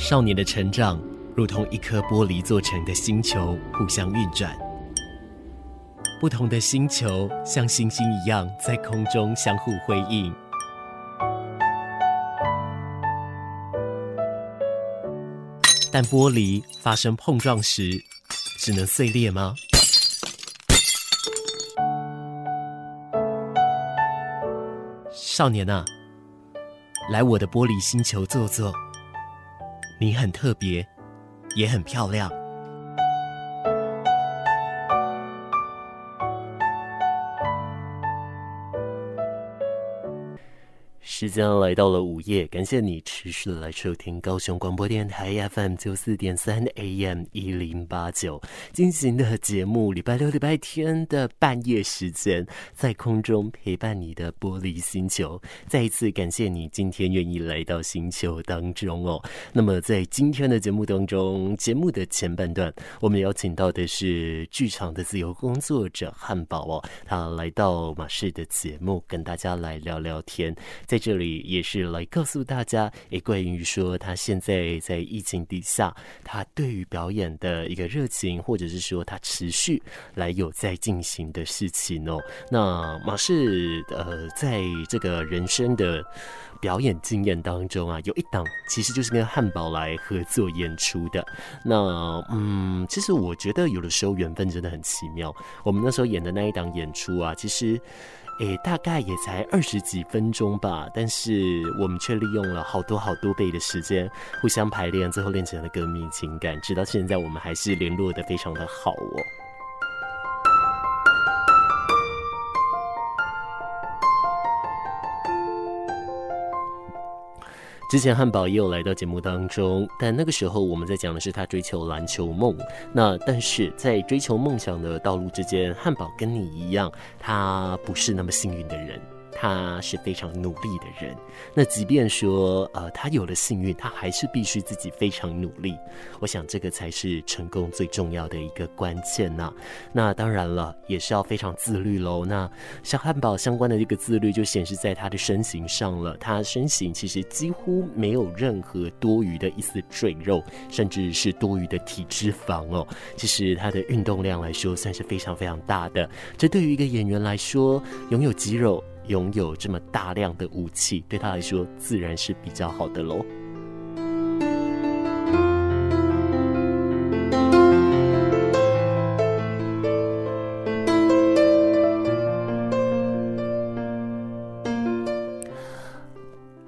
少年的成长如同一颗玻璃做成的星球，互相运转。不同的星球像星星一样在空中相互辉映。但玻璃发生碰撞时，只能碎裂吗？少年啊，来我的玻璃星球坐坐。你很特别，也很漂亮。时间来到了午夜，感谢你持续的来收听高雄广播电台 FM 九四点三 AM 一零八九进行的节目。礼拜六、礼拜天的半夜时间，在空中陪伴你的玻璃星球。再一次感谢你今天愿意来到星球当中哦。那么在今天的节目当中，节目的前半段，我们邀请到的是剧场的自由工作者汉堡哦，他来到马氏的节目，跟大家来聊聊天。在这。这里也是来告诉大家，也关于说他现在在疫情底下，他对于表演的一个热情，或者是说他持续来有在进行的事情哦。那马氏呃，在这个人生的表演经验当中啊，有一档其实就是跟汉堡来合作演出的。那嗯，其实我觉得有的时候缘分真的很奇妙。我们那时候演的那一档演出啊，其实。诶，大概也才二十几分钟吧，但是我们却利用了好多好多倍的时间，互相排练，最后练成了革命情感。直到现在，我们还是联络的非常的好哦。之前汉堡也有来到节目当中，但那个时候我们在讲的是他追求篮球梦。那但是在追求梦想的道路之间，汉堡跟你一样，他不是那么幸运的人。他是非常努力的人，那即便说，呃，他有了幸运，他还是必须自己非常努力。我想这个才是成功最重要的一个关键呐。那当然了，也是要非常自律喽。那像汉堡相关的这个自律，就显示在他的身形上了。他身形其实几乎没有任何多余的一丝赘肉，甚至是多余的体脂肪哦。其实他的运动量来说，算是非常非常大的。这对于一个演员来说，拥有肌肉。拥有这么大量的武器，对他来说自然是比较好的喽。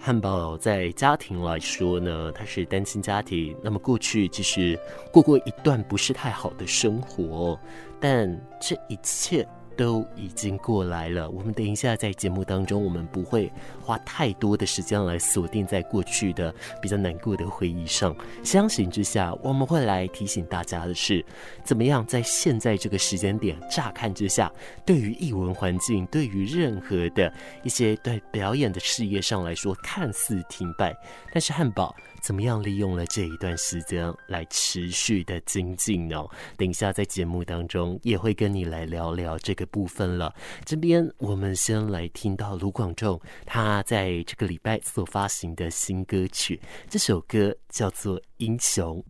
汉堡在家庭来说呢，他是单亲家庭，那么过去其实过过一段不是太好的生活，但这一切。都已经过来了。我们等一下在节目当中，我们不会花太多的时间来锁定在过去的比较难过的回忆上。相形之下，我们会来提醒大家的是，怎么样在现在这个时间点，乍看之下，对于艺文环境，对于任何的一些对表演的事业上来说，看似停摆，但是汉堡。怎么样利用了这一段时间来持续的精进呢？等一下在节目当中也会跟你来聊聊这个部分了。这边我们先来听到卢广仲他在这个礼拜所发行的新歌曲，这首歌叫做《英雄》。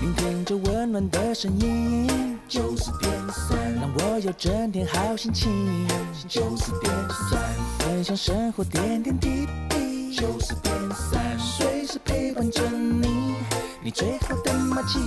聆听着温暖的声音，就是点三，让我有整天好心情。就是点三，分享生活点点滴滴。就是点三，随时陪伴着你，你最好的默契。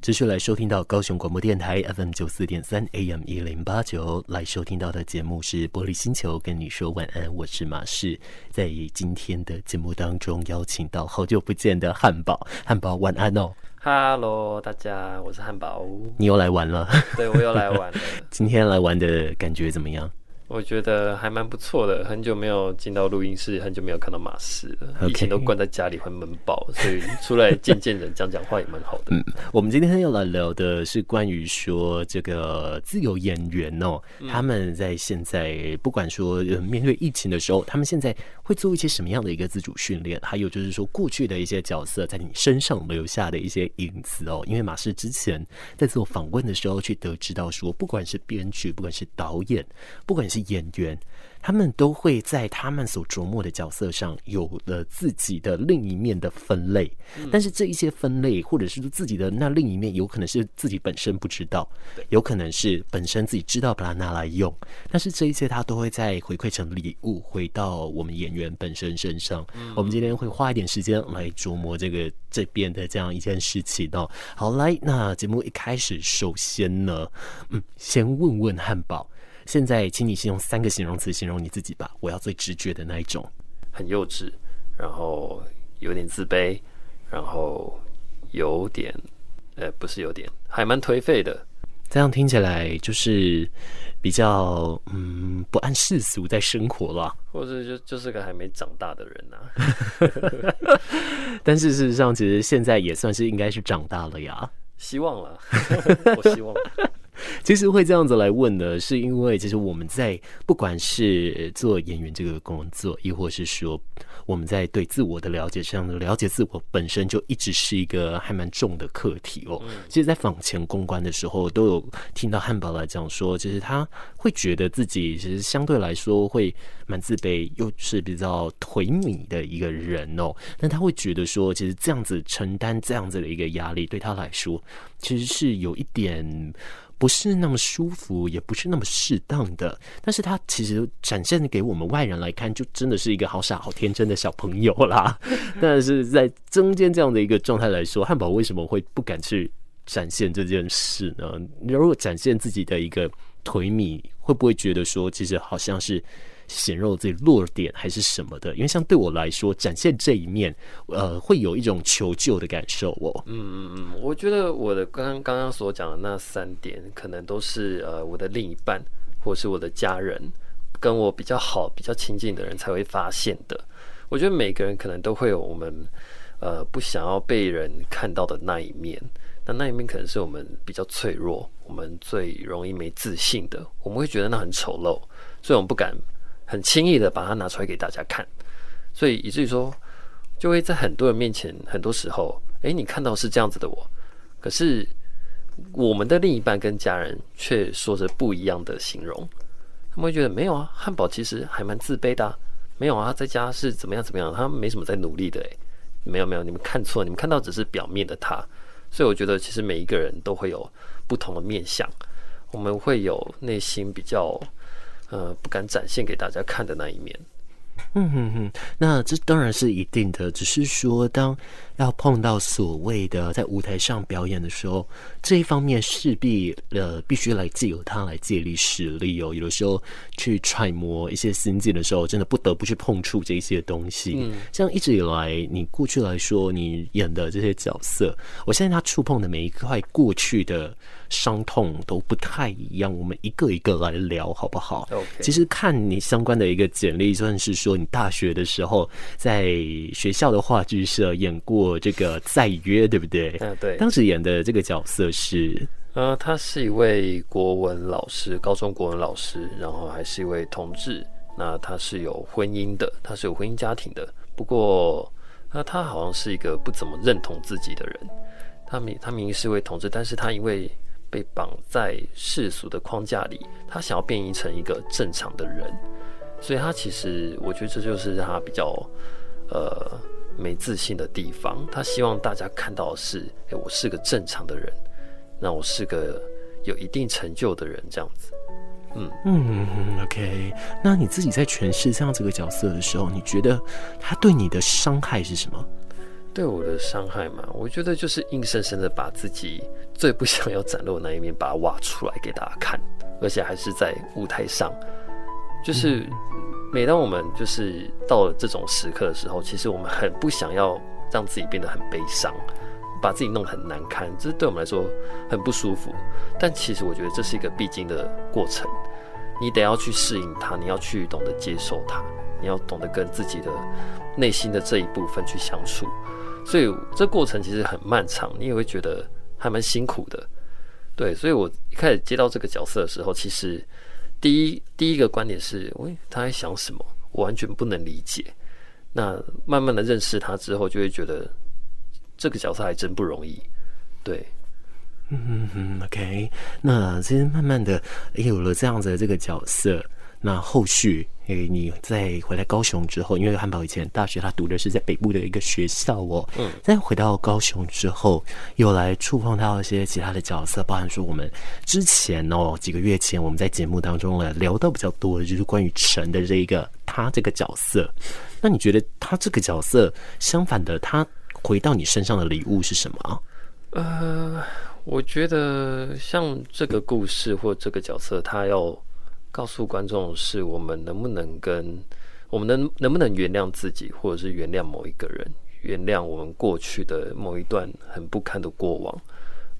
继续来收听到高雄广播电台 FM 九四点三 AM 一零八九，来收听到的节目是《玻璃星球》，跟你说晚安，我是马氏。在今天的节目当中，邀请到好久不见的汉堡，汉堡晚安哦。Hello，大家，我是汉堡。你又来玩了？对，我又来玩了。今天来玩的感觉怎么样？我觉得还蛮不错的，很久没有进到录音室，很久没有看到马氏了。Okay. 以前都关在家里会闷爆，所以出来见见人，讲讲话也蛮好的。嗯，我们今天要来聊的是关于说这个自由演员哦，嗯、他们在现在不管说面对疫情的时候，他们现在会做一些什么样的一个自主训练？还有就是说过去的一些角色在你身上留下的一些影子哦。因为马氏之前在做访问的时候，去得知到说，不管是编剧，不管是导演，不管是是演员。他们都会在他们所琢磨的角色上有了自己的另一面的分类，但是这一些分类或者是自己的那另一面，有可能是自己本身不知道，有可能是本身自己知道把它拿来用，但是这一些他都会再回馈成礼物回到我们演员本身身上。我们今天会花一点时间来琢磨这个这边的这样一件事情哦。好，来，那节目一开始，首先呢，嗯，先问问汉堡。现在，请你先用三个形容词形容你自己吧。我要最直觉的那一种，很幼稚，然后有点自卑，然后有点，呃，不是有点，还蛮颓废的。这样听起来就是比较，嗯，不按世俗在生活了，或者就就是个还没长大的人呐、啊。但是事实上，其实现在也算是应该是长大了呀。希望了，我希望。其实会这样子来问呢，是因为其实我们在不管是做演员这个工作，亦或是说我们在对自我的了解上的了解自我本身就一直是一个还蛮重的课题哦。其实，在访前公关的时候，都有听到汉堡来讲说，其实他会觉得自己其实相对来说会蛮自卑，又是比较颓靡的一个人哦。但他会觉得说，其实这样子承担这样子的一个压力，对他来说其实是有一点。不是那么舒服，也不是那么适当的，但是他其实展现给我们外人来看，就真的是一个好傻、好天真的小朋友啦。但是在中间这样的一个状态来说，汉堡为什么会不敢去展现这件事呢？如果展现自己的一个颓靡，会不会觉得说，其实好像是？显露自己弱点还是什么的？因为像对我来说，展现这一面，呃，会有一种求救的感受哦。嗯嗯嗯，我觉得我的刚刚刚所讲的那三点，可能都是呃我的另一半或是我的家人跟我比较好、比较亲近的人才会发现的。我觉得每个人可能都会有我们呃不想要被人看到的那一面，那那一面可能是我们比较脆弱、我们最容易没自信的，我们会觉得那很丑陋，所以我们不敢。很轻易的把它拿出来给大家看，所以以至于说，就会在很多人面前，很多时候，诶，你看到是这样子的我，可是我们的另一半跟家人却说着不一样的形容，他们会觉得没有啊，汉堡其实还蛮自卑的啊，没有啊，在家是怎么样怎么样，他没什么在努力的，诶，没有没有，你们看错，你们看到只是表面的他，所以我觉得其实每一个人都会有不同的面向，我们会有内心比较。呃，不敢展现给大家看的那一面。嗯哼哼，那这当然是一定的，只是说当。要碰到所谓的在舞台上表演的时候，这一方面势必呃必须来借由他来借力使力哦。有的时候去揣摩一些心境的时候，真的不得不去碰触这些东西。嗯，像一直以来你过去来说，你演的这些角色，我相信他触碰的每一块过去的伤痛都不太一样。我们一个一个来聊好不好？OK。其实看你相关的一个简历，算是说你大学的时候在学校的话剧社演过。这个再约，对不对？嗯，对。当时演的这个角色是，呃，他是一位国文老师，高中国文老师，然后还是一位同志。那他是有婚姻的，他是有婚姻家庭的。不过，那他好像是一个不怎么认同自己的人。他明他明明是一位同志，但是他因为被绑在世俗的框架里，他想要变异成一个正常的人，所以他其实我觉得这就是他比较，呃。没自信的地方，他希望大家看到的是，哎，我是个正常的人，那我是个有一定成就的人，这样子。嗯嗯，OK。那你自己在诠释这样这个角色的时候，你觉得他对你的伤害是什么？对我的伤害嘛，我觉得就是硬生生的把自己最不想要展露的那一面，把它挖出来给大家看，而且还是在舞台上，就是。嗯每当我们就是到了这种时刻的时候，其实我们很不想要让自己变得很悲伤，把自己弄得很难堪，这对我们来说很不舒服。但其实我觉得这是一个必经的过程，你得要去适应它，你要去懂得接受它，你要懂得跟自己的内心的这一部分去相处。所以这过程其实很漫长，你也会觉得还蛮辛苦的。对，所以我一开始接到这个角色的时候，其实。第一，第一个观点是，喂，他在想什么？我完全不能理解。那慢慢的认识他之后，就会觉得这个角色还真不容易。对，嗯嗯嗯，OK。那其实慢慢的有了这样子的这个角色，那后续，诶、欸，你再回来高雄之后，因为汉堡以前大学他读的是在北部的一个学校哦，嗯，再回到高雄之后，又来触碰到一些其他的角色，包含说我们之前哦几个月前我们在节目当中呢聊到比较多的就是关于陈的这一个他这个角色。那你觉得他这个角色相反的，他回到你身上的礼物是什么？呃，我觉得像这个故事或这个角色，他要。告诉观众是我们能不能跟我们能能不能原谅自己，或者是原谅某一个人，原谅我们过去的某一段很不堪的过往，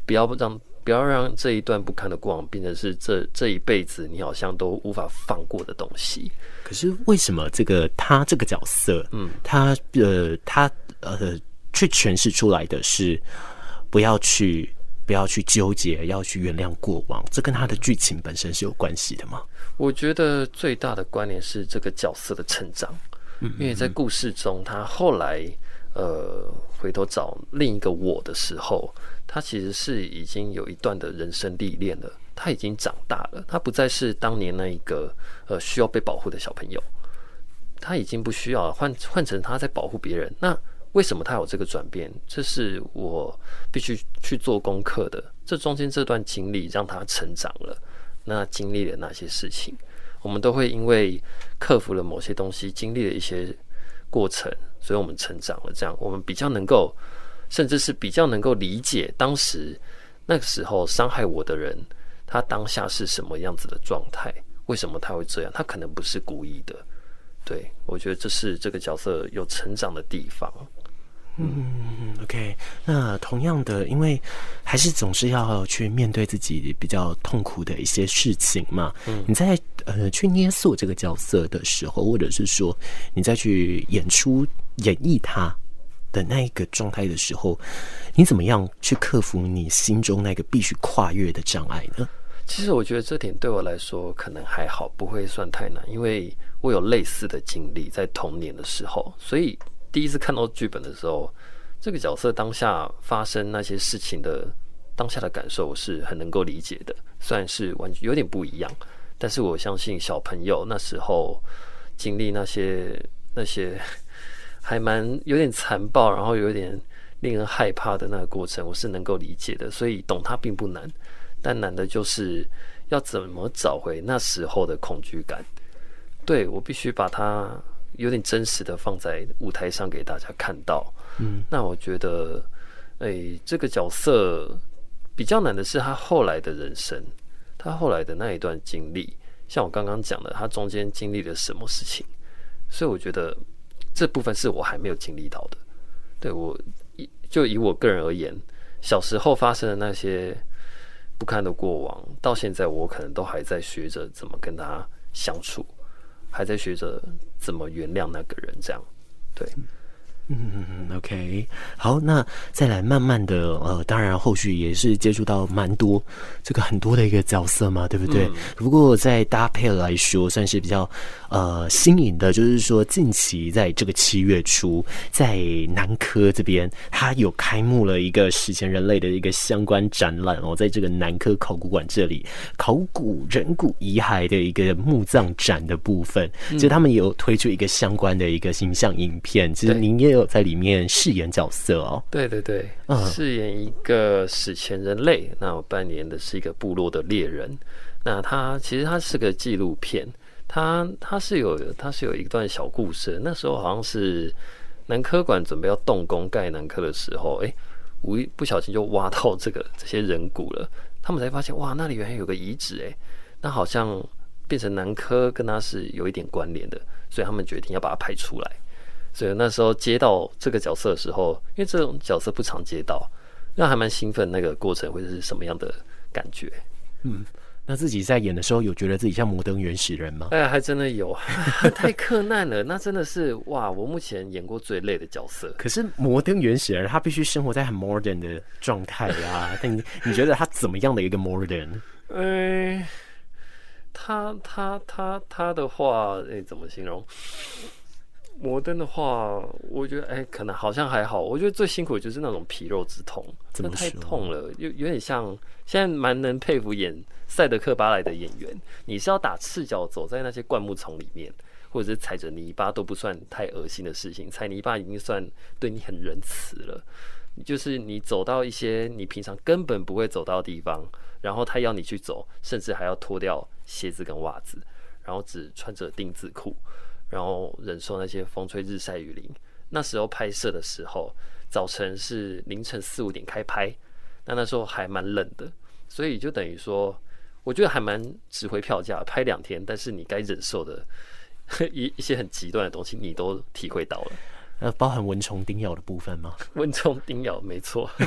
不要让不要让这一段不堪的过往变成是这这一辈子你好像都无法放过的东西。可是为什么这个他这个角色，嗯，他呃他呃去诠释出来的是不要去不要去纠结，要去原谅过往，这跟他的剧情本身是有关系的吗？我觉得最大的关联是这个角色的成长，因为在故事中，他后来呃回头找另一个我的时候，他其实是已经有一段的人生历练了，他已经长大了，他不再是当年那一个呃需要被保护的小朋友，他已经不需要换换成他在保护别人。那为什么他有这个转变？这是我必须去做功课的。这中间这段经历让他成长了。那经历了哪些事情？我们都会因为克服了某些东西，经历了一些过程，所以我们成长了。这样，我们比较能够，甚至是比较能够理解当时那个时候伤害我的人，他当下是什么样子的状态？为什么他会这样？他可能不是故意的。对，我觉得这是这个角色有成长的地方。嗯，OK，那同样的，因为还是总是要去面对自己比较痛苦的一些事情嘛。嗯，你在呃去捏塑这个角色的时候，或者是说你再去演出演绎他的那一个状态的时候，你怎么样去克服你心中那个必须跨越的障碍呢？其实我觉得这点对我来说可能还好，不会算太难，因为我有类似的经历在童年的时候，所以。第一次看到剧本的时候，这个角色当下发生那些事情的当下的感受，我是很能够理解的。虽然是完全有点不一样，但是我相信小朋友那时候经历那些 那些还蛮有点残暴，然后有点令人害怕的那个过程，我是能够理解的。所以懂他并不难，但难的就是要怎么找回那时候的恐惧感。对，我必须把它。有点真实的放在舞台上给大家看到，嗯，那我觉得，哎、欸，这个角色比较难的是他后来的人生，他后来的那一段经历，像我刚刚讲的，他中间经历了什么事情，所以我觉得这部分是我还没有经历到的。对，我就以我个人而言，小时候发生的那些不堪的过往，到现在我可能都还在学着怎么跟他相处。还在学着怎么原谅那个人，这样，对。嗯，OK，好，那再来慢慢的，呃，当然后续也是接触到蛮多这个很多的一个角色嘛，对不对？不过在搭配来说，算是比较呃新颖的，就是说近期在这个七月初，在南科这边，它有开幕了一个史前人类的一个相关展览哦，在这个南科考古馆这里，考古人骨遗骸的一个墓葬展的部分，其实他们有推出一个相关的一个形象影片，其实您也。有在里面饰演角色哦，对对对，饰、uh. 演一个史前人类。那我扮演的是一个部落的猎人。那他其实他是个纪录片，他他是有他是有一段小故事。那时候好像是南科馆准备要动工盖南科的时候，哎、欸，无意不小心就挖到这个这些人骨了。他们才发现哇，那里原来有个遗址哎，那好像变成南科跟他是有一点关联的，所以他们决定要把它拍出来。所以那时候接到这个角色的时候，因为这种角色不常接到，那还蛮兴奋。那个过程会是什么样的感觉？嗯，那自己在演的时候，有觉得自己像摩登原始人吗？哎，还真的有，太克难了。那真的是哇，我目前演过最累的角色。可是摩登原始人他必须生活在很 modern 的状态啊。但你你觉得他怎么样的一个 modern？哎，他他他他的话，哎，怎么形容？摩登的话，我觉得哎、可能好像还好。我觉得最辛苦的就是那种皮肉之痛，真的太痛了，有有点像现在蛮能佩服演赛德克巴莱的演员。你是要打赤脚走在那些灌木丛里面，或者是踩着泥巴都不算太恶心的事情，踩泥巴已经算对你很仁慈了。就是你走到一些你平常根本不会走到的地方，然后他要你去走，甚至还要脱掉鞋子跟袜子，然后只穿着丁字裤。然后忍受那些风吹日晒雨淋。那时候拍摄的时候，早晨是凌晨四五点开拍，那那时候还蛮冷的，所以就等于说，我觉得还蛮值回票价。拍两天，但是你该忍受的 一一些很极端的东西，你都体会到了。呃，包含蚊虫叮咬的部分吗？蚊虫叮咬，没错。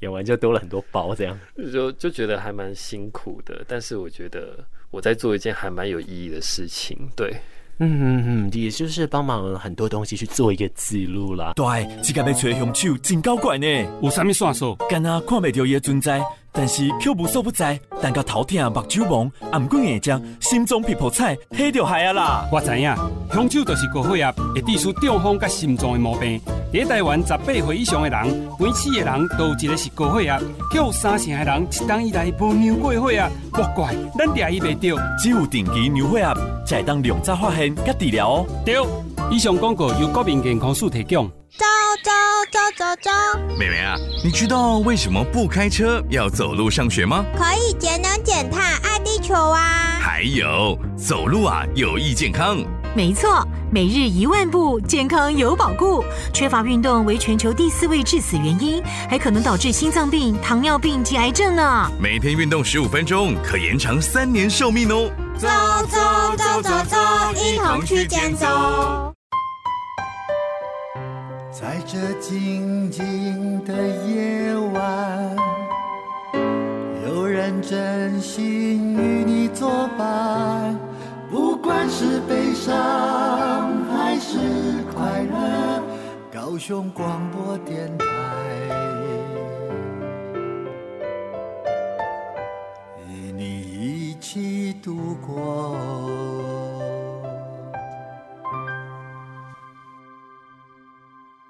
演完就多了很多包，这样就就觉得还蛮辛苦的。但是我觉得。我在做一件还蛮有意义的事情，对，嗯嗯嗯，也就是帮忙很多东西去做一个记录啦。对，这个要找凶手真够怪呢，有啥物线索？干阿看不到伊的存在，但是却无所不在。但到头痛、目睭蒙、頷颈硬胀、心脏皮破菜，迄就害啊啦！我知影，凶手就是高血压，会致使中风甲心脏的毛病。在台湾十八岁以上的人，每四个人都有一个是高血压，有三成的人一冬以来无尿过血压，莫怪咱抓伊袂到。只有定期尿血压，才会当量早发现甲治疗哦。对，以上广告由国民健康署提供。走走走走走，妹妹啊，你知道为什么不开车要走路上学吗？可以节能减碳，爱地球啊！还有，走路啊有益健康。没错，每日一万步，健康有保固。缺乏运动为全球第四位致死原因，还可能导致心脏病、糖尿病及癌症呢。每天运动十五分钟，可延长三年寿命哦。走走走走走，一同去健走。在这静静的夜晚，有人真心与你作伴。不管是悲伤还是快乐，高雄广播电台，与你一起度过。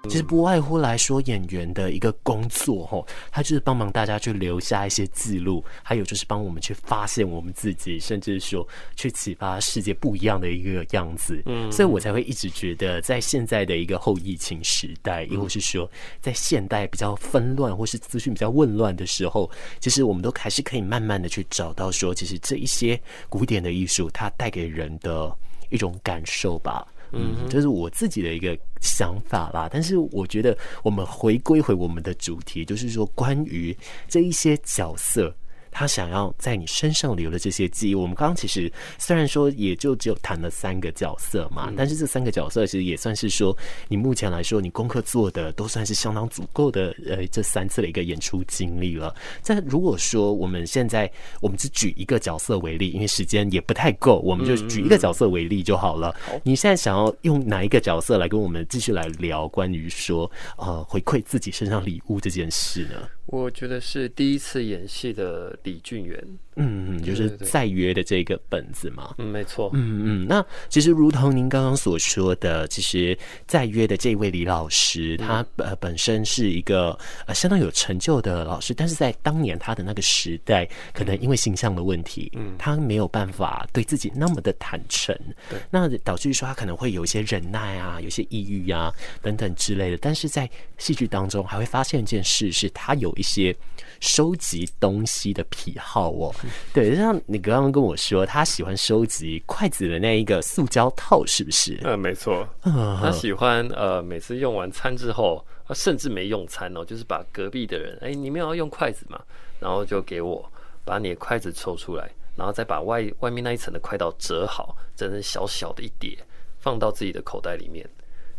其实不外乎来说，演员的一个工作，吼，他就是帮忙大家去留下一些记录，还有就是帮我们去发现我们自己，甚至说去启发世界不一样的一个样子。嗯，所以我才会一直觉得，在现在的一个后疫情时代，亦或是说在现代比较纷乱或是资讯比较混乱的时候，其实我们都还是可以慢慢的去找到说，其实这一些古典的艺术，它带给人的一种感受吧。嗯，这是我自己的一个想法啦。但是我觉得，我们回归回我们的主题，就是说关于这一些角色。他想要在你身上留的这些记忆，我们刚刚其实虽然说也就只有谈了三个角色嘛，嗯、但是这三个角色其实也算是说你目前来说你功课做的都算是相当足够的，呃，这三次的一个演出经历了。但如果说我们现在我们只举一个角色为例，因为时间也不太够，我们就举一个角色为例就好了。嗯、你现在想要用哪一个角色来跟我们继续来聊关于说呃回馈自己身上礼物这件事呢？我觉得是第一次演戏的李俊元，嗯嗯，就是在约的这个本子嘛，嗯，没错，嗯嗯，那其实如同您刚刚所说的，其实在约的这位李老师，他呃本身是一个呃相当有成就的老师，但是在当年他的那个时代，可能因为形象的问题，嗯，他没有办法对自己那么的坦诚，对，那导致于说他可能会有一些忍耐啊，有些抑郁呀等等之类的，但是在戏剧当中还会发现一件事，是他有。一些收集东西的癖好哦，对，就像你刚刚跟我说，他喜欢收集筷子的那一个塑胶套，是不是？嗯，没错。他喜欢呃，每次用完餐之后，甚至没用餐哦，就是把隔壁的人，哎，你们要用筷子嘛，然后就给我把你的筷子抽出来，然后再把外外面那一层的筷刀折好，折成小小的一叠，放到自己的口袋里面。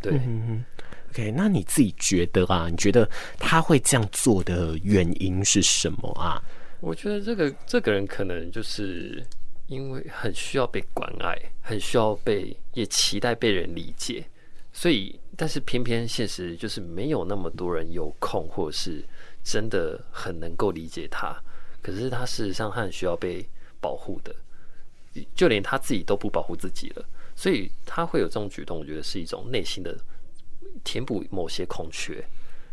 对。嗯 OK，那你自己觉得啊？你觉得他会这样做的原因是什么啊？我觉得这个这个人可能就是因为很需要被关爱，很需要被也期待被人理解，所以但是偏偏现实就是没有那么多人有空，或者是真的很能够理解他。可是他事实上他很需要被保护的，就连他自己都不保护自己了。所以他会有这种举动，我觉得是一种内心的填补某些空缺，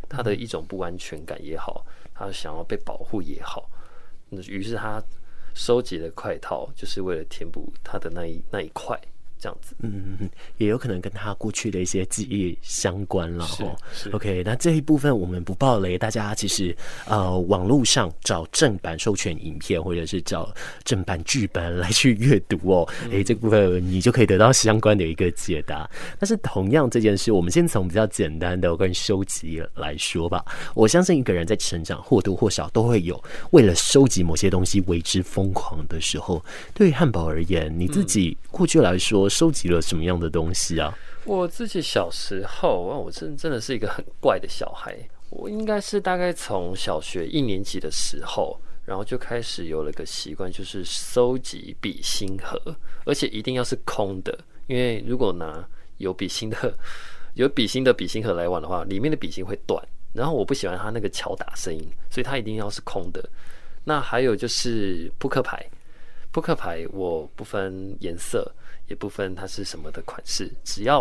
他的一种不安全感也好，他想要被保护也好，于是他收集了块套，就是为了填补他的那一那一块。这样子，嗯，也有可能跟他过去的一些记忆相关了哈。是，OK，那这一部分我们不爆雷，大家其实呃网络上找正版授权影片或者是找正版剧本来去阅读哦，哎、嗯欸，这个部分你就可以得到相关的一个解答。但是同样这件事，我们先从比较简单的跟收集来说吧。我相信一个人在成长或多或少都会有为了收集某些东西为之疯狂的时候。对于汉堡而言，你自己过去来说。收集了什么样的东西啊？我自己小时候，我真真的是一个很怪的小孩。我应该是大概从小学一年级的时候，然后就开始有了个习惯，就是收集笔芯盒，而且一定要是空的，因为如果拿有笔芯的、有笔芯的笔芯盒来玩的话，里面的笔芯会断。然后我不喜欢它那个敲打声音，所以它一定要是空的。那还有就是扑克牌，扑克牌我不分颜色。也不分它是什么的款式，只要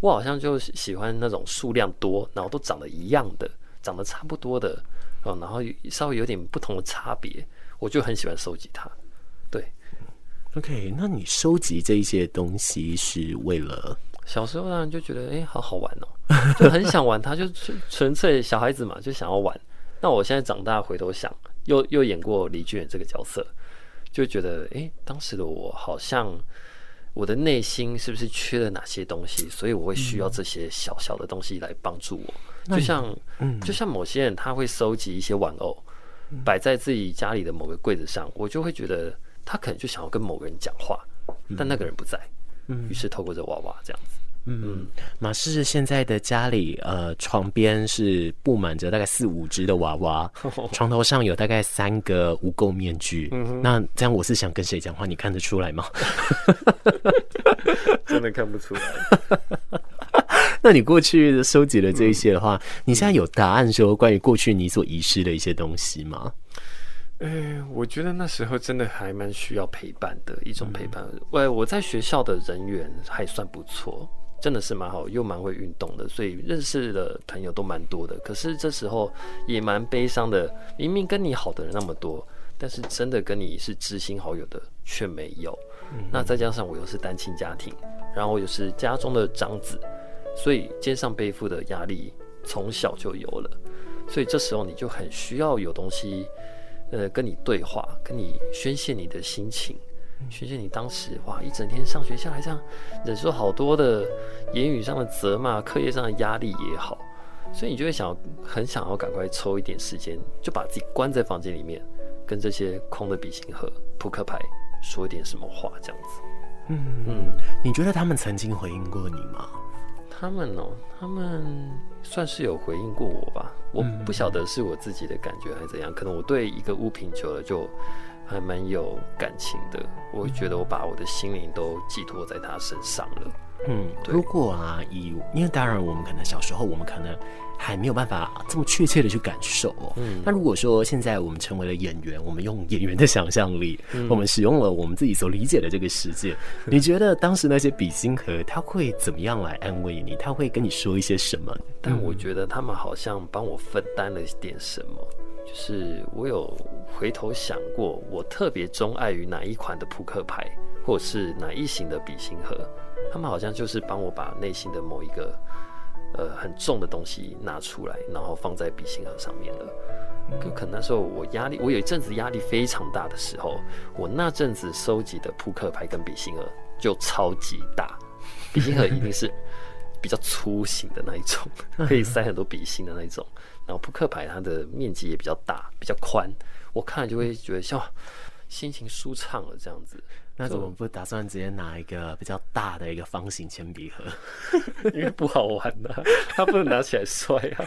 我好像就喜欢那种数量多，然后都长得一样的，长得差不多的，哦，然后稍微有点不同的差别，我就很喜欢收集它。对，OK，那你收集这一些东西是为了小时候当然就觉得哎、欸，好好玩哦，就很想玩它，就纯粹小孩子嘛，就想要玩。那我现在长大回头想，又又演过李俊这个角色，就觉得哎、欸，当时的我好像。我的内心是不是缺了哪些东西？所以我会需要这些小小的东西来帮助我。就像，就像某些人他会收集一些玩偶，摆在自己家里的某个柜子上，我就会觉得他可能就想要跟某个人讲话，但那个人不在，于是透过这娃娃这样子。嗯，马氏现在的家里，呃，床边是布满着大概四五只的娃娃，床头上有大概三个无垢面具。嗯，那这样我是想跟谁讲话？你看得出来吗？真的看不出来。那你过去收集了这一些的话，嗯，你现在有答案说关于过去你所遗失的一些东西吗？哎，我觉得那时候真的还蛮需要陪伴的一种陪伴。喂，我在学校的人缘还算不错。真的是蛮好，又蛮会运动的，所以认识的朋友都蛮多的。可是这时候也蛮悲伤的，明明跟你好的人那么多，但是真的跟你是知心好友的却没有。那再加上我又是单亲家庭，然后又是家中的长子，所以肩上背负的压力从小就有了。所以这时候你就很需要有东西，呃，跟你对话，跟你宣泄你的心情。学姐，你当时哇，一整天上学下来这样，忍受好多的言语上的责骂，课业上的压力也好，所以你就会想，很想要赶快抽一点时间，就把自己关在房间里面，跟这些空的笔芯盒、扑克牌说一点什么话，这样子。嗯嗯，你觉得他们曾经回应过你吗？他们哦，他们算是有回应过我吧。我不晓得是我自己的感觉还是怎样，可能我对一个物品久了就。还蛮有感情的，我会觉得我把我的心灵都寄托在他身上了。嗯，如果啊，以因为当然我们可能小时候我们可能还没有办法这么确切的去感受哦。嗯，那如果说现在我们成为了演员，我们用演员的想象力，嗯，我们使用了我们自己所理解的这个世界，嗯，你觉得当时那些比心盒他会怎么样来安慰你？他会跟你说一些什么？但我觉得他们好像帮我分担了一点什么。就是我有回头想过，我特别钟爱于哪一款的扑克牌，或者是哪一型的笔芯盒，他们好像就是帮我把内心的某一个呃很重的东西拿出来，然后放在笔芯盒上面了。可可能那时候我压力，我有一阵子压力非常大的时候，我那阵子收集的扑克牌跟笔芯盒就超级大，笔芯盒一定是比较粗型的那一种，可以塞很多笔芯的那一种。然后扑克牌它的面积也比较大，比较宽，我看了就会觉得像心情舒畅了这样子。那怎么不打算直接拿一个比较大的一个方形铅笔盒？因为不好玩呐、啊，它不能拿起来摔啊。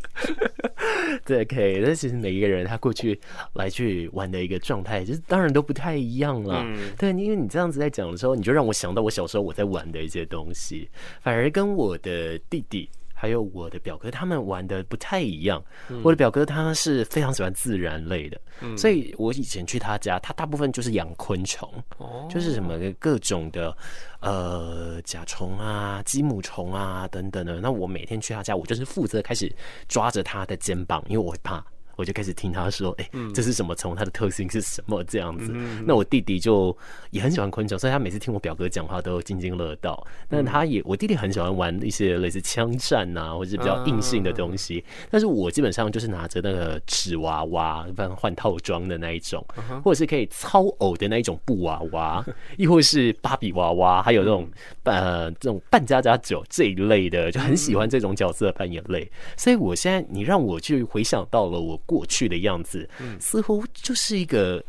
对，可以。但其实每一个人他过去来去玩的一个状态，就是当然都不太一样了。嗯、对，因为你这样子在讲的时候，你就让我想到我小时候我在玩的一些东西，反而跟我的弟弟。还有我的表哥，他们玩的不太一样。嗯、我的表哥他是非常喜欢自然类的，嗯、所以我以前去他家，他大部分就是养昆虫，哦、就是什么各种的呃甲虫啊、鸡母虫啊等等的。那我每天去他家，我就是负责开始抓着他的肩膀，因为我会怕。我就开始听他说：“哎、欸，这是什么虫？它的特性是什么？这样子。嗯” 那我弟弟就也很喜欢昆虫，所以他每次听我表哥讲话都津津乐道。但他也，我弟弟很喜欢玩一些类似枪战啊，或者是比较硬性的东西。但是我基本上就是拿着那个纸娃娃，不然换套装的那一种，或者是可以操偶的那一种布娃娃，亦或是芭比娃娃，还有那种呃这种扮家家酒这一类的，就很喜欢这种角色扮演类。所以我现在你让我去回想到了我。过去的样子，似乎就是一个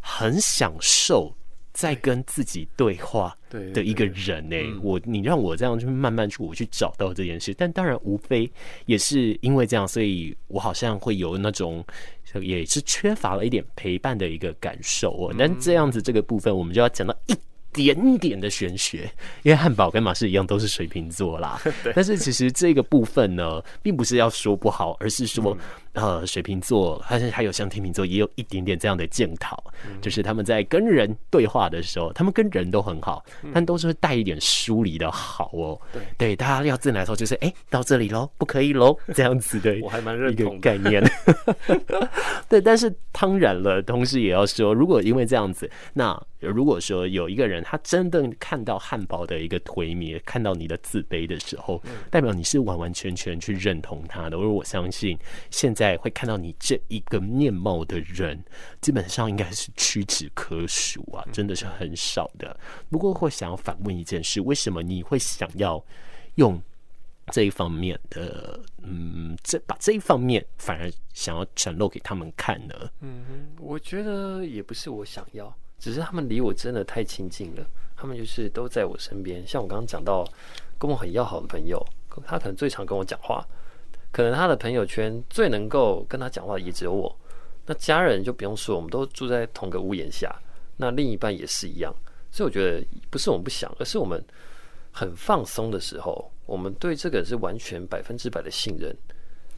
很享受在跟自己对话的一个人呢。我，你让我这样去慢慢去我去找到这件事，但当然无非也是因为这样，所以我好像会有那种也是缺乏了一点陪伴的一个感受哦。但这样子这个部分，我们就要讲到一。点点的玄学，因为汉堡跟马氏一样都是水瓶座啦。但是其实这个部分呢，并不是要说不好，而是说，呃，水瓶座还是还有像天秤座，也有一点点这样的检讨，就是他们在跟人对话的时候，他们跟人都很好，但都是会带一点疏离的好哦。对，对，大家要进来的时候，就是哎，到这里喽，不可以喽，这样子的，我还蛮认同概念。对，但是当然了，同时也要说，如果因为这样子，那。如果说有一个人，他真的看到汉堡的一个颓灭，看到你的自卑的时候，代表你是完完全全去认同他的。而我相信，现在会看到你这一个面貌的人，基本上应该是屈指可数啊，真的是很少的。不过，会想要反问一件事：为什么你会想要用这一方面的，嗯，这把这一方面反而想要展露给他们看呢？嗯，我觉得也不是我想要。只是他们离我真的太亲近了，他们就是都在我身边。像我刚刚讲到，跟我很要好的朋友，他可能最常跟我讲话，可能他的朋友圈最能够跟他讲话的也只有我。那家人就不用说，我们都住在同个屋檐下，那另一半也是一样。所以我觉得不是我们不想，而是我们很放松的时候，我们对这个人是完全百分之百的信任，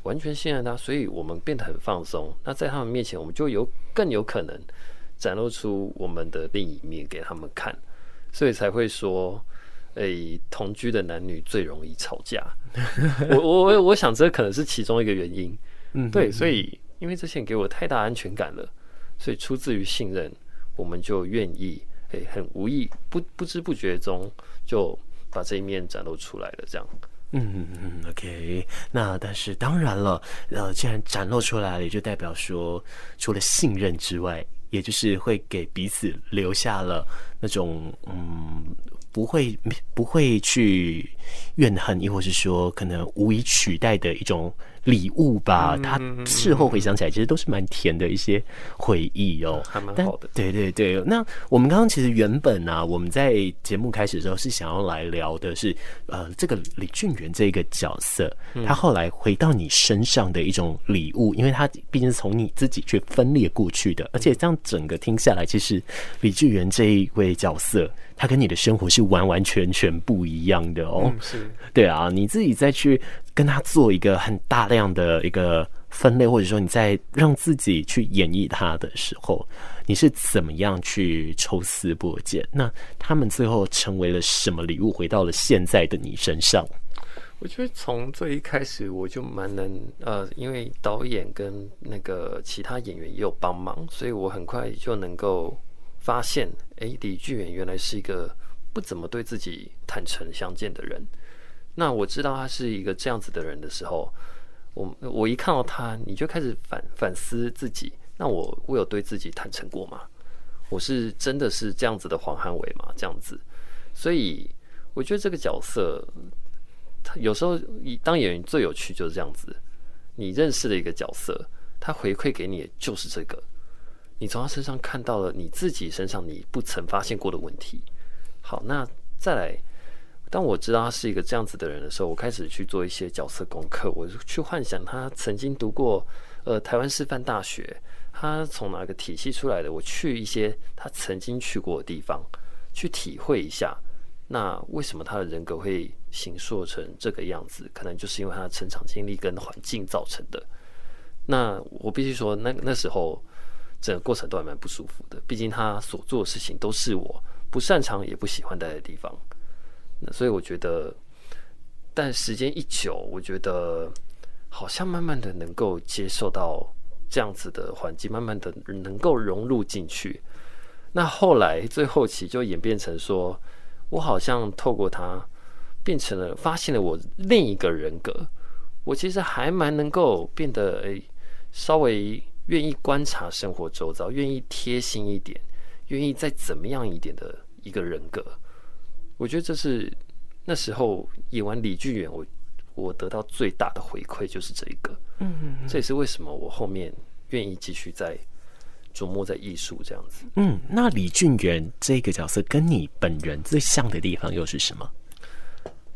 完全信任他，所以我们变得很放松。那在他们面前，我们就有更有可能。展露出我们的另一面给他们看，所以才会说，诶、欸，同居的男女最容易吵架。我我我我想这可能是其中一个原因。嗯，对，所以因为这些人给我太大安全感了，所以出自于信任，我们就愿意诶、欸，很无意不不知不觉中就把这一面展露出来了。这样，嗯嗯嗯，OK。那但是当然了，呃，既然展露出来了，也就代表说，除了信任之外。也就是会给彼此留下了那种嗯，不会不会去怨恨，亦或是说可能无以取代的一种。礼物吧，他事后回想起来，其实都是蛮甜的一些回忆哦，还蛮好的。对对对，那我们刚刚其实原本呢、啊，我们在节目开始的时候是想要来聊的是，呃，这个李俊元这个角色，他后来回到你身上的一种礼物，因为他毕竟是从你自己去分裂过去的，而且这样整个听下来，其实李俊元这一位角色。他跟你的生活是完完全全不一样的哦，嗯、是。对啊，你自己再去跟他做一个很大量的一个分类，或者说你在让自己去演绎他的时候，你是怎么样去抽丝剥茧？那他们最后成为了什么礼物，回到了现在的你身上？我觉得从最一开始我就蛮能呃，因为导演跟那个其他演员也有帮忙，所以我很快就能够。发现，哎，李俊元原来是一个不怎么对自己坦诚相见的人。那我知道他是一个这样子的人的时候，我我一看到他，你就开始反反思自己。那我我有对自己坦诚过吗？我是真的是这样子的黄汉伟吗？这样子，所以我觉得这个角色，他有时候当演员最有趣就是这样子。你认识的一个角色，他回馈给你的就是这个。你从他身上看到了你自己身上你不曾发现过的问题。好，那再来，当我知道他是一个这样子的人的时候，我开始去做一些角色功课，我就去幻想他曾经读过呃台湾师范大学，他从哪个体系出来的？我去一些他曾经去过的地方，去体会一下那为什么他的人格会形塑成这个样子？可能就是因为他的成长经历跟环境造成的。那我必须说，那那时候整个过程都还蛮不舒服的。毕竟他所做的事情都是我不擅长也不喜欢待的地方。所以我觉得，但时间一久，我觉得好像慢慢的能够接受到这样子的环境，慢慢的能够融入进去。那后来最后期就演变成说，我好像透过他变成了发现了我另一个人格。我其实还蛮能够变得诶。稍微愿意观察生活周遭，愿意贴心一点，愿意再怎么样一点的一个人格，我觉得这是那时候演完李俊远，我我得到最大的回馈就是这一个，嗯嗯，这也是为什么我后面愿意继续在琢磨在艺术这样子。嗯，那李俊远这个角色跟你本人最像的地方又是什么？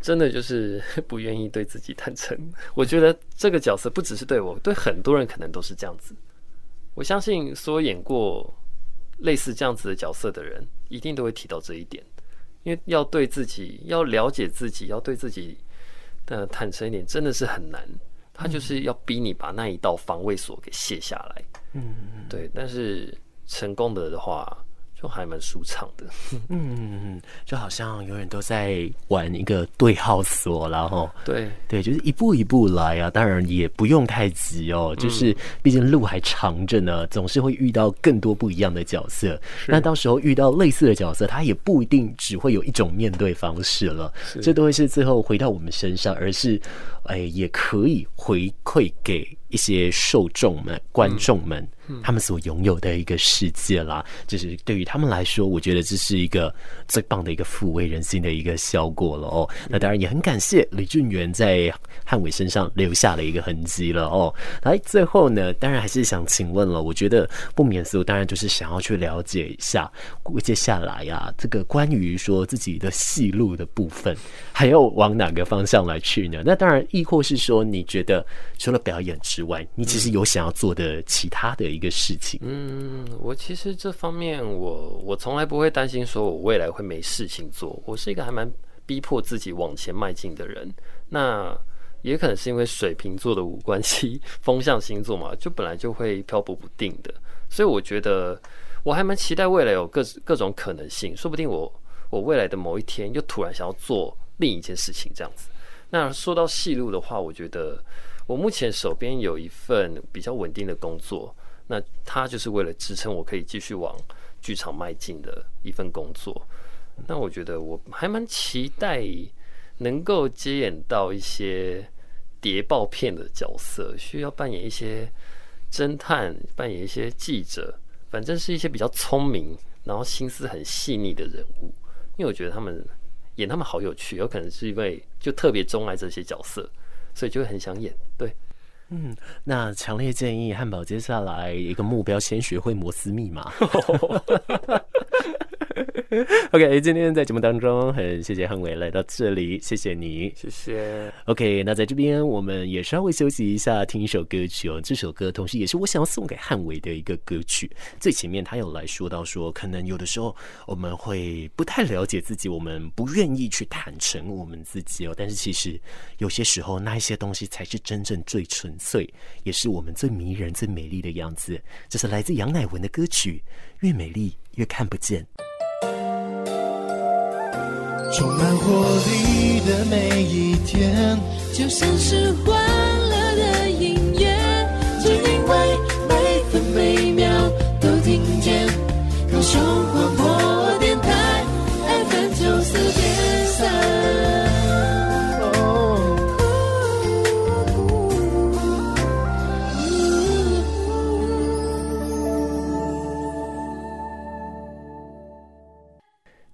真的就是 不愿意对自己坦诚。我觉得这个角色不只是对我，对很多人可能都是这样子。我相信所有演过类似这样子的角色的人，一定都会提到这一点。因为要对自己，要了解自己，要对自己的坦诚一点，真的是很难。他就是要逼你把那一道防卫锁给卸下来。嗯，对。但是成功的的话。就还蛮舒畅的，嗯，就好像永远都在玩一个对号锁，然后对。对，就是一步一步来啊，当然也不用太急哦，就是毕竟路还长着呢，总是会遇到更多不一样的角色。那到时候遇到类似的角色，他也不一定只会有一种面对方式了，这都会是最后回到我们身上，而是哎，也可以回馈给一些受众们、观众们。他们所拥有的一个世界啦，就是对于他们来说，我觉得这是一个最棒的一个抚慰人心的一个效果了哦。那当然也很感谢李俊元在汉伟身上留下了一个痕迹了哦。来，最后呢，当然还是想请问了，我觉得不免俗，当然就是想要去了解一下接下来呀、啊，这个关于说自己的戏路的部分，还要往哪个方向来去呢？那当然，亦或是说，你觉得除了表演之外，你其实有想要做的其他的。一个事情，嗯，我其实这方面我，我我从来不会担心说我未来会没事情做。我是一个还蛮逼迫自己往前迈进的人。那也可能是因为水瓶座的五官系风象星座嘛，就本来就会漂泊不定的。所以我觉得我还蛮期待未来有各各种可能性，说不定我我未来的某一天又突然想要做另一件事情这样子。那说到戏路的话，我觉得我目前手边有一份比较稳定的工作。那他就是为了支撑我可以继续往剧场迈进的一份工作。那我觉得我还蛮期待能够接演到一些谍报片的角色，需要扮演一些侦探，扮演一些记者，反正是一些比较聪明，然后心思很细腻的人物。因为我觉得他们演他们好有趣，有可能是因为就特别钟爱这些角色，所以就会很想演。对。嗯，那强烈建议汉堡接下来一个目标，先学会摩斯密码。OK，今天在节目当中，很谢谢汉伟来到这里，谢谢你，谢谢。OK，那在这边我们也稍微休息一下，听一首歌曲哦。这首歌同时也是我想要送给汉伟的一个歌曲。最前面他有来说到说，可能有的时候我们会不太了解自己，我们不愿意去坦诚我们自己哦。但是其实有些时候，那一些东西才是真正最纯粹，也是我们最迷人、最美丽的样子。这是来自杨乃文的歌曲，《越美丽越看不见》。充满活力的每一天，就像是欢乐的音乐，只因为每分每秒都听见高雄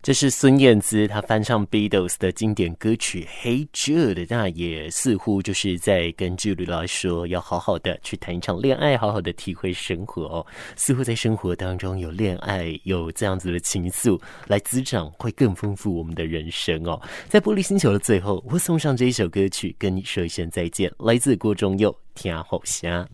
这是孙燕姿，她翻唱 Beatles 的经典歌曲《Hey Jude》，那也似乎就是在跟 Jude 来说，要好好的去谈一场恋爱，好好的体会生活哦。似乎在生活当中有恋爱，有这样子的情愫来滋长，会更丰富我们的人生哦。在玻璃星球的最后，我送上这一首歌曲，跟你说一声再见，来自郭中佑，听好声。